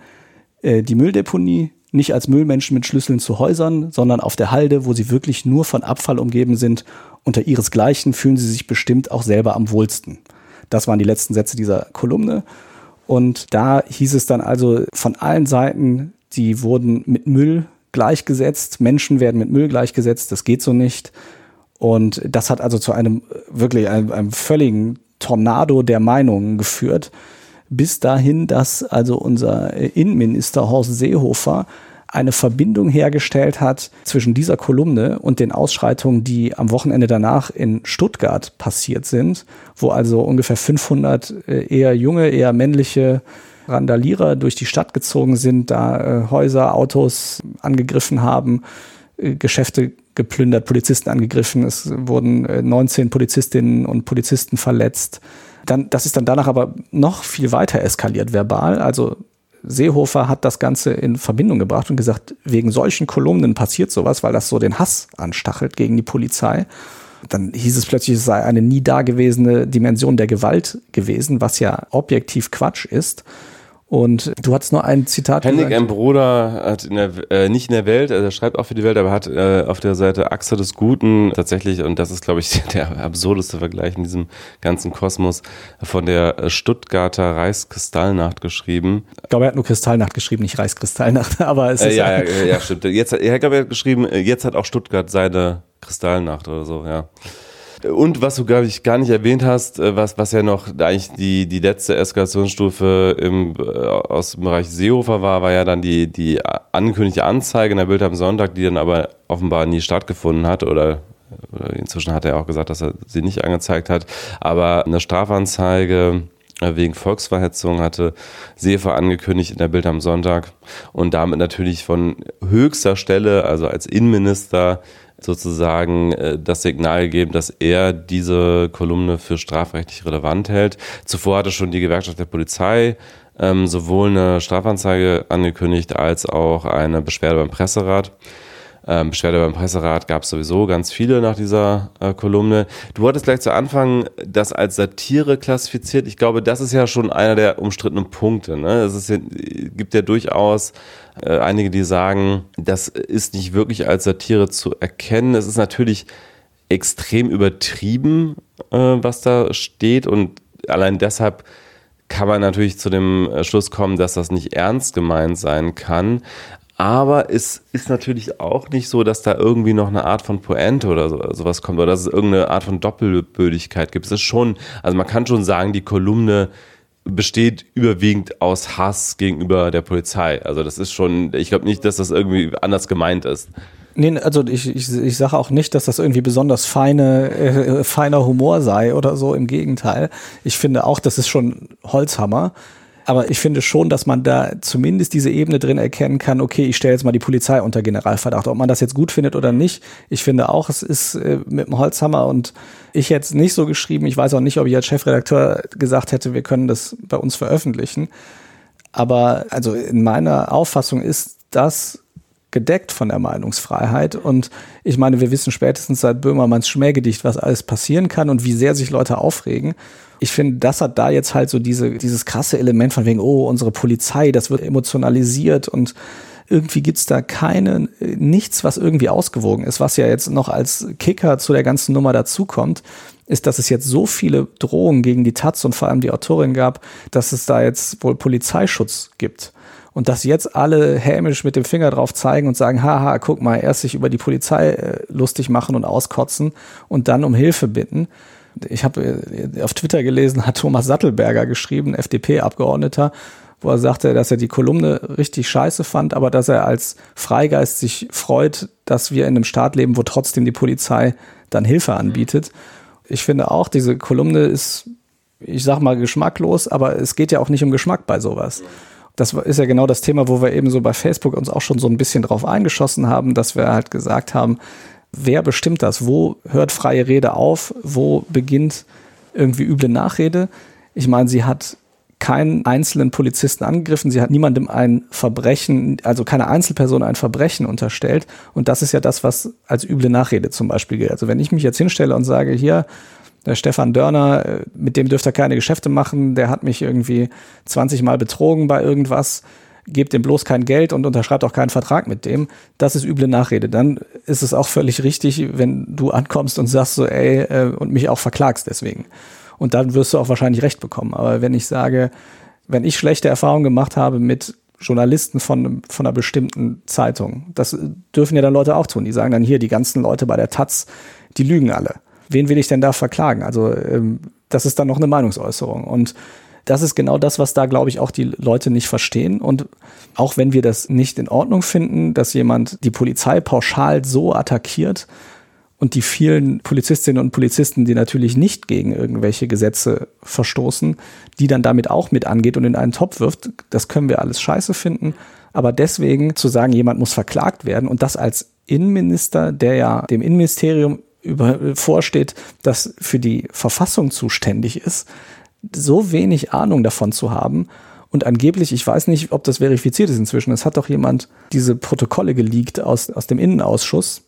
äh, die Mülldeponie, nicht als Müllmenschen mit Schlüsseln zu Häusern, sondern auf der Halde, wo sie wirklich nur von Abfall umgeben sind. Unter ihresgleichen fühlen sie sich bestimmt auch selber am wohlsten. Das waren die letzten Sätze dieser Kolumne. Und da hieß es dann also von allen Seiten, die wurden mit Müll gleichgesetzt, Menschen werden mit Müll gleichgesetzt, das geht so nicht. Und das hat also zu einem wirklich einem, einem völligen Tornado der Meinungen geführt, bis dahin, dass also unser Innenminister Horst Seehofer eine Verbindung hergestellt hat zwischen dieser Kolumne und den Ausschreitungen, die am Wochenende danach in Stuttgart passiert sind, wo also ungefähr 500 äh, eher junge, eher männliche Randalierer durch die Stadt gezogen sind, da äh, Häuser, Autos angegriffen haben, äh, Geschäfte geplündert, Polizisten angegriffen. Es wurden 19 Polizistinnen und Polizisten verletzt. Dann, das ist dann danach aber noch viel weiter eskaliert verbal. Also Seehofer hat das Ganze in Verbindung gebracht und gesagt, wegen solchen Kolumnen passiert sowas, weil das so den Hass anstachelt gegen die Polizei. Dann hieß es plötzlich, es sei eine nie dagewesene Dimension der Gewalt gewesen, was ja objektiv Quatsch ist. Und du hattest nur ein Zitat.
Henning M. Bruder hat in der, äh, nicht in der Welt, also er schreibt auch für die Welt, aber hat äh, auf der Seite Achse des Guten tatsächlich, und das ist, glaube ich, der absurdeste Vergleich in diesem ganzen Kosmos, von der Stuttgarter Reichskristallnacht geschrieben.
Ich glaube, er hat nur Kristallnacht geschrieben, nicht Reichskristallnacht, aber es
äh,
ist.
Äh, ja, ja, ja, stimmt. Jetzt, er hat geschrieben, äh, jetzt hat auch Stuttgart seine Kristallnacht oder so, ja. Und was du, glaube ich, gar nicht erwähnt hast, äh, was, was ja noch eigentlich die, die letzte Eskalationsstufe im, äh, aus dem Bereich Seehofer war, war ja dann die, die angekündigte Anzeige in der Bild am Sonntag, die dann aber offenbar nie stattgefunden hat oder inzwischen hat er auch gesagt, dass er sie nicht angezeigt hat, aber eine Strafanzeige wegen Volksverhetzung hatte Seehofer angekündigt in der Bild am Sonntag und damit natürlich von höchster Stelle, also als Innenminister, sozusagen äh, das Signal gegeben, dass er diese Kolumne für strafrechtlich relevant hält. Zuvor hatte schon die Gewerkschaft der Polizei ähm, sowohl eine Strafanzeige angekündigt als auch eine Beschwerde beim Presserat. Ähm, Beschwerde beim Presserat gab es sowieso ganz viele nach dieser äh, Kolumne. Du hattest gleich zu Anfang das als Satire klassifiziert. Ich glaube, das ist ja schon einer der umstrittenen Punkte. Ne? Es ist gibt ja durchaus äh, einige, die sagen, das ist nicht wirklich als Satire zu erkennen. Es ist natürlich extrem übertrieben, äh, was da steht und allein deshalb kann man natürlich zu dem äh, Schluss kommen, dass das nicht ernst gemeint sein kann. Aber es ist natürlich auch nicht so, dass da irgendwie noch eine Art von Pointe oder so, sowas kommt oder dass es irgendeine Art von Doppelbödigkeit gibt. Es ist schon, also man kann schon sagen, die Kolumne besteht überwiegend aus Hass gegenüber der Polizei. Also das ist schon, ich glaube nicht, dass das irgendwie anders gemeint ist.
Nee, also ich, ich, ich sage auch nicht, dass das irgendwie besonders feine, äh, feiner Humor sei oder so. Im Gegenteil. Ich finde auch, das ist schon Holzhammer. Aber ich finde schon, dass man da zumindest diese Ebene drin erkennen kann, okay, ich stelle jetzt mal die Polizei unter Generalverdacht. Ob man das jetzt gut findet oder nicht, ich finde auch, es ist äh, mit dem Holzhammer und ich jetzt nicht so geschrieben. Ich weiß auch nicht, ob ich als Chefredakteur gesagt hätte, wir können das bei uns veröffentlichen. Aber also in meiner Auffassung ist das gedeckt von der Meinungsfreiheit. Und ich meine, wir wissen spätestens seit Böhmermanns Schmähgedicht, was alles passieren kann und wie sehr sich Leute aufregen ich finde, das hat da jetzt halt so diese, dieses krasse Element von wegen, oh, unsere Polizei, das wird emotionalisiert und irgendwie gibt's da keine, nichts, was irgendwie ausgewogen ist. Was ja jetzt noch als Kicker zu der ganzen Nummer dazukommt, ist, dass es jetzt so viele Drohungen gegen die Taz und vor allem die Autorin gab, dass es da jetzt wohl Polizeischutz gibt. Und dass jetzt alle hämisch mit dem Finger drauf zeigen und sagen, haha, guck mal, erst sich über die Polizei äh, lustig machen und auskotzen und dann um Hilfe bitten ich habe äh, auf Twitter gelesen, hat Thomas Sattelberger geschrieben, FDP-Abgeordneter, wo er sagte, dass er die Kolumne richtig scheiße fand, aber dass er als Freigeist sich freut, dass wir in einem Staat leben, wo trotzdem die Polizei dann Hilfe anbietet. Ich finde auch, diese Kolumne ist, ich sag mal, geschmacklos, aber es geht ja auch nicht um Geschmack bei sowas. Das ist ja genau das Thema, wo wir eben so bei Facebook uns auch schon so ein bisschen drauf eingeschossen haben, dass wir halt gesagt haben, wer bestimmt das? Wo hört freie Rede auf? Wo beginnt irgendwie üble Nachrede? Ich meine, sie hat keinen einzelnen Polizisten angegriffen, sie hat niemandem ein Verbrechen, also keine Einzelperson ein Verbrechen unterstellt. Und das ist ja das, was als üble Nachrede zum Beispiel gilt. Also wenn ich mich jetzt hinstelle und sage, hier, der Stefan Dörner, äh, mit dem dürft ihr keine Geschäfte machen, der hat mich irgendwie 20 Mal betrogen bei irgendwas, gebt dem bloß kein Geld und unterschreibt auch keinen Vertrag mit dem. Das ist üble Nachrede. Dann ist es auch völlig richtig, wenn du ankommst und sagst so, ey, äh, und mich auch verklagst deswegen. Und dann wirst du auch wahrscheinlich recht bekommen. Aber wenn ich sage, wenn ich schlechte Erfahrungen gemacht habe mit Journalisten von, von einer bestimmten Zeitung, das dürfen ja dann Leute auch tun. Die sagen dann hier, die ganzen Leute bei der Taz, die lügen alle. Wen will ich denn da verklagen? Also ähm, das ist dann noch eine Meinungsäußerung. Und das ist genau das, was da, glaube ich, auch die Leute nicht verstehen. Und auch wenn wir das nicht in Ordnung finden, dass jemand die Polizei pauschal so attackiert, und die vielen Polizistinnen und Polizisten, die natürlich nicht gegen irgendwelche Gesetze verstoßen, die dann damit auch mit angeht und in einen Topf wirft, das können wir alles scheiße finden. Aber deswegen zu sagen, jemand muss verklagt werden und das als Innenminister, der ja dem Innenministerium über, vorsteht, das für die Verfassung zuständig ist, so wenig Ahnung davon zu haben und angeblich, ich weiß nicht, ob das verifiziert ist inzwischen, es hat doch jemand diese Protokolle geleakt aus, aus dem Innenausschuss,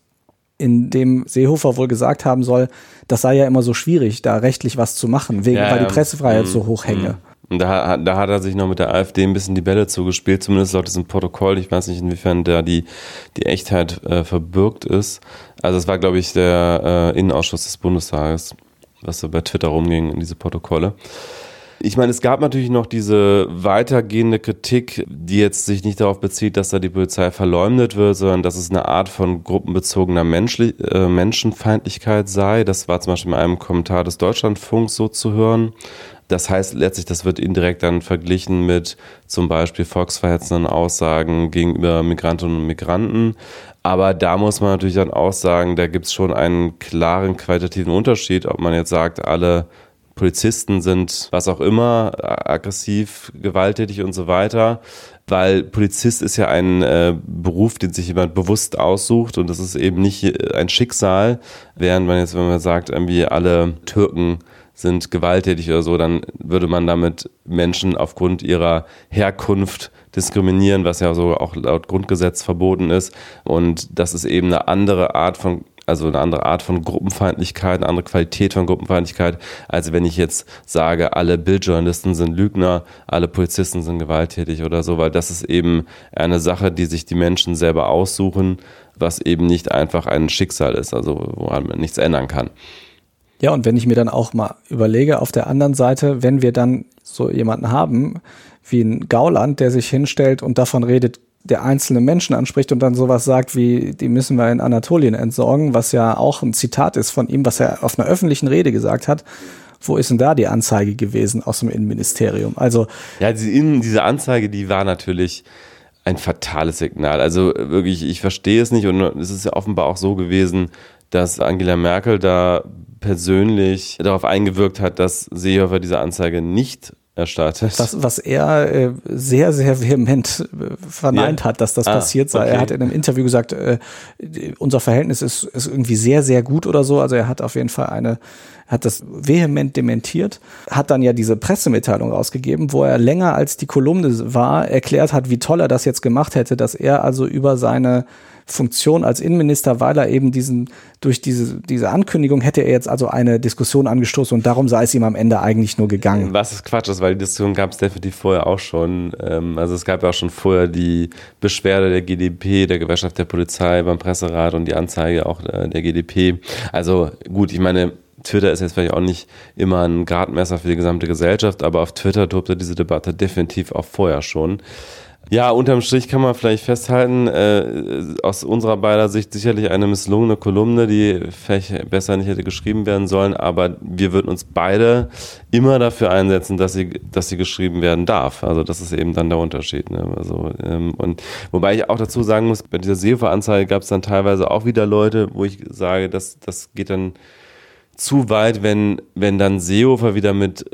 in dem Seehofer wohl gesagt haben soll, das sei ja immer so schwierig, da rechtlich was zu machen, wegen, ja, weil die Pressefreiheit mh, so hoch hänge.
Mhm. Und da, da hat er sich noch mit der AfD ein bisschen die Bälle zugespielt, zumindest laut diesem Protokoll. Ich weiß nicht, inwiefern da die, die Echtheit äh, verbürgt ist. Also es war, glaube ich, der äh, Innenausschuss des Bundestages, was so bei Twitter rumging in diese Protokolle. Ich meine, es gab natürlich noch diese weitergehende Kritik, die jetzt sich nicht darauf bezieht, dass da die Polizei verleumdet wird, sondern dass es eine Art von gruppenbezogener Menschli äh, Menschenfeindlichkeit sei. Das war zum Beispiel in einem Kommentar des Deutschlandfunks so zu hören. Das heißt letztlich, das wird indirekt dann verglichen mit zum Beispiel volksverhetzenden Aussagen gegenüber Migrantinnen und Migranten. Aber da muss man natürlich dann auch sagen, da gibt es schon einen klaren qualitativen Unterschied, ob man jetzt sagt, alle Polizisten sind was auch immer, aggressiv, gewalttätig und so weiter. Weil Polizist ist ja ein äh, Beruf, den sich jemand bewusst aussucht und das ist eben nicht ein Schicksal, während man jetzt, wenn man sagt, irgendwie alle Türken sind gewalttätig oder so, dann würde man damit Menschen aufgrund ihrer Herkunft diskriminieren, was ja so auch laut Grundgesetz verboten ist. Und das ist eben eine andere Art von also eine andere Art von Gruppenfeindlichkeit, eine andere Qualität von Gruppenfeindlichkeit, als wenn ich jetzt sage, alle Bildjournalisten sind Lügner, alle Polizisten sind gewalttätig oder so, weil das ist eben eine Sache, die sich die Menschen selber aussuchen, was eben nicht einfach ein Schicksal ist, also woran man nichts ändern kann.
Ja, und wenn ich mir dann auch mal überlege, auf der anderen Seite, wenn wir dann so jemanden haben, wie ein Gauland, der sich hinstellt und davon redet, der einzelne Menschen anspricht und dann sowas sagt wie, die müssen wir in Anatolien entsorgen, was ja auch ein Zitat ist von ihm, was er auf einer öffentlichen Rede gesagt hat. Wo ist denn da die Anzeige gewesen aus dem Innenministerium? Also
ja, diese Anzeige, die war natürlich ein fatales Signal. Also wirklich, ich verstehe es nicht und es ist ja offenbar auch so gewesen, dass Angela Merkel da persönlich darauf eingewirkt hat, dass Seehofer diese Anzeige nicht erstattet.
Was, was er äh, sehr, sehr vehement äh, verneint ja. hat, dass das ah, passiert sei. Okay. Er hat in einem Interview gesagt, äh, unser Verhältnis ist, ist irgendwie sehr, sehr gut oder so. Also er hat auf jeden Fall eine, hat das vehement dementiert, hat dann ja diese Pressemitteilung rausgegeben, wo er länger als die Kolumne war, erklärt hat, wie toll er das jetzt gemacht hätte, dass er also über seine Funktion als Innenminister, weil er eben diesen, durch diese, diese Ankündigung hätte er jetzt also eine Diskussion angestoßen und darum sei es ihm am Ende eigentlich nur gegangen.
Was ist Quatsch ist, weil die Diskussion gab es definitiv vorher auch schon. Ähm, also es gab ja auch schon vorher die Beschwerde der GdP, der Gewerkschaft der Polizei beim Presserat und die Anzeige auch äh, der GdP. Also gut, ich meine, Twitter ist jetzt vielleicht auch nicht immer ein Gradmesser für die gesamte Gesellschaft, aber auf Twitter tobte diese Debatte definitiv auch vorher schon. Ja, unterm Strich kann man vielleicht festhalten, äh, aus unserer beider Sicht sicherlich eine misslungene Kolumne, die vielleicht besser nicht hätte geschrieben werden sollen, aber wir würden uns beide immer dafür einsetzen, dass sie, dass sie geschrieben werden darf. Also das ist eben dann der Unterschied. Ne? Also, ähm, und wobei ich auch dazu sagen muss, bei dieser SEO-Anzeige gab es dann teilweise auch wieder Leute, wo ich sage, dass das geht dann zu weit, wenn, wenn dann Seehofer wieder mit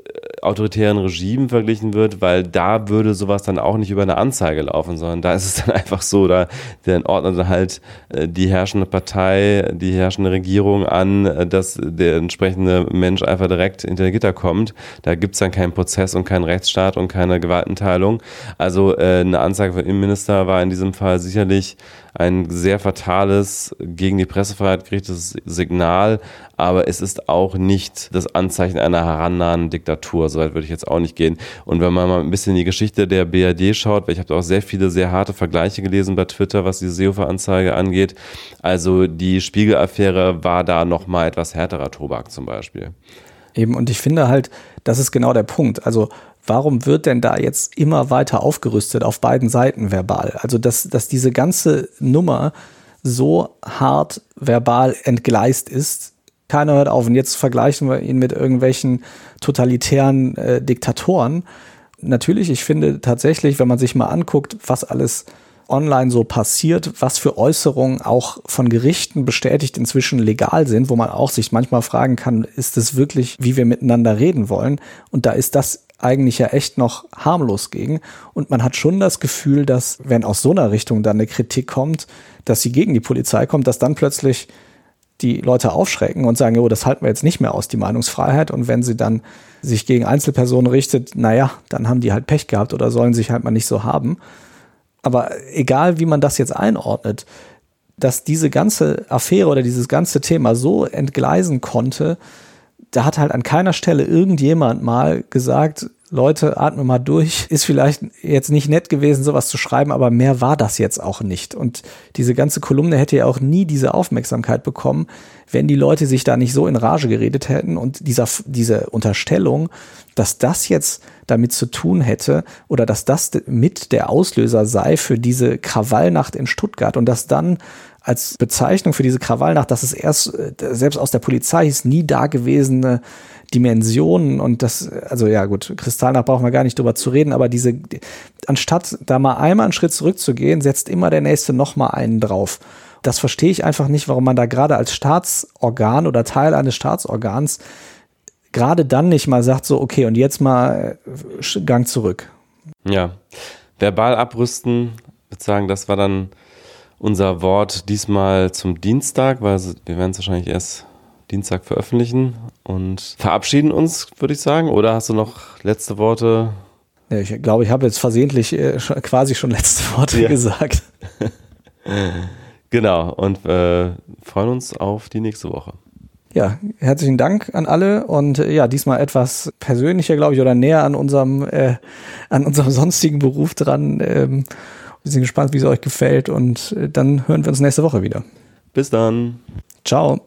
autoritären Regimen verglichen wird, weil da würde sowas dann auch nicht über eine Anzeige laufen, sondern da ist es dann einfach so, da dann ordnet halt äh, die herrschende Partei, die herrschende Regierung an, äh, dass der entsprechende Mensch einfach direkt hinter Gitter kommt. Da gibt es dann keinen Prozess und keinen Rechtsstaat und keine Gewaltenteilung. Also äh, eine Anzeige vom Innenminister war in diesem Fall sicherlich ein sehr fatales, gegen die Pressefreiheit gerichtetes Signal, aber es ist auch nicht das Anzeichen einer herannahenden Diktatur. Soweit würde ich jetzt auch nicht gehen. Und wenn man mal ein bisschen in die Geschichte der BRD schaut, weil ich habe auch sehr viele sehr harte Vergleiche gelesen bei Twitter, was diese Seehofer-Anzeige angeht. Also die Spiegel-Affäre war da nochmal etwas härterer Tobak zum Beispiel.
Eben, und ich finde halt, das ist genau der Punkt. Also warum wird denn da jetzt immer weiter aufgerüstet auf beiden Seiten verbal? Also, dass, dass diese ganze Nummer so hart verbal entgleist ist, keiner hört auf. Und jetzt vergleichen wir ihn mit irgendwelchen totalitären äh, Diktatoren. Natürlich, ich finde tatsächlich, wenn man sich mal anguckt, was alles online so passiert, was für Äußerungen auch von Gerichten bestätigt inzwischen legal sind, wo man auch sich manchmal fragen kann, ist es wirklich, wie wir miteinander reden wollen? Und da ist das eigentlich ja echt noch harmlos gegen. Und man hat schon das Gefühl, dass, wenn aus so einer Richtung dann eine Kritik kommt, dass sie gegen die Polizei kommt, dass dann plötzlich die Leute aufschrecken und sagen, oh, das halten wir jetzt nicht mehr aus, die Meinungsfreiheit. Und wenn sie dann sich gegen Einzelpersonen richtet, naja, dann haben die halt Pech gehabt oder sollen sich halt mal nicht so haben. Aber egal, wie man das jetzt einordnet, dass diese ganze Affäre oder dieses ganze Thema so entgleisen konnte, da hat halt an keiner Stelle irgendjemand mal gesagt, Leute, atme mal durch. Ist vielleicht jetzt nicht nett gewesen, sowas zu schreiben, aber mehr war das jetzt auch nicht. Und diese ganze Kolumne hätte ja auch nie diese Aufmerksamkeit bekommen, wenn die Leute sich da nicht so in Rage geredet hätten. Und dieser, diese Unterstellung, dass das jetzt damit zu tun hätte oder dass das mit der Auslöser sei für diese Krawallnacht in Stuttgart und dass dann als Bezeichnung für diese Krawallnacht, dass es erst äh, selbst aus der Polizei ist, nie dagewesene Dimensionen und das, also ja gut, Kristallnacht brauchen wir gar nicht drüber zu reden, aber diese, anstatt da mal einmal einen Schritt zurückzugehen, setzt immer der nächste noch mal einen drauf. Das verstehe ich einfach nicht, warum man da gerade als Staatsorgan oder Teil eines Staatsorgans gerade dann nicht mal sagt, so, okay, und jetzt mal äh, Gang zurück.
Ja, verbal abrüsten, würde sagen, das war dann unser Wort diesmal zum Dienstag, weil wir werden es wahrscheinlich erst Dienstag veröffentlichen und verabschieden uns, würde ich sagen. Oder hast du noch letzte Worte?
Ich glaube, ich habe jetzt versehentlich äh, quasi schon letzte Worte ja. gesagt.
genau, und äh, freuen uns auf die nächste Woche.
Ja, herzlichen Dank an alle und äh, ja, diesmal etwas persönlicher, glaube ich, oder näher an unserem, äh, an unserem sonstigen Beruf dran. Ähm, wir sind gespannt, wie es euch gefällt und äh, dann hören wir uns nächste Woche wieder.
Bis dann.
Ciao.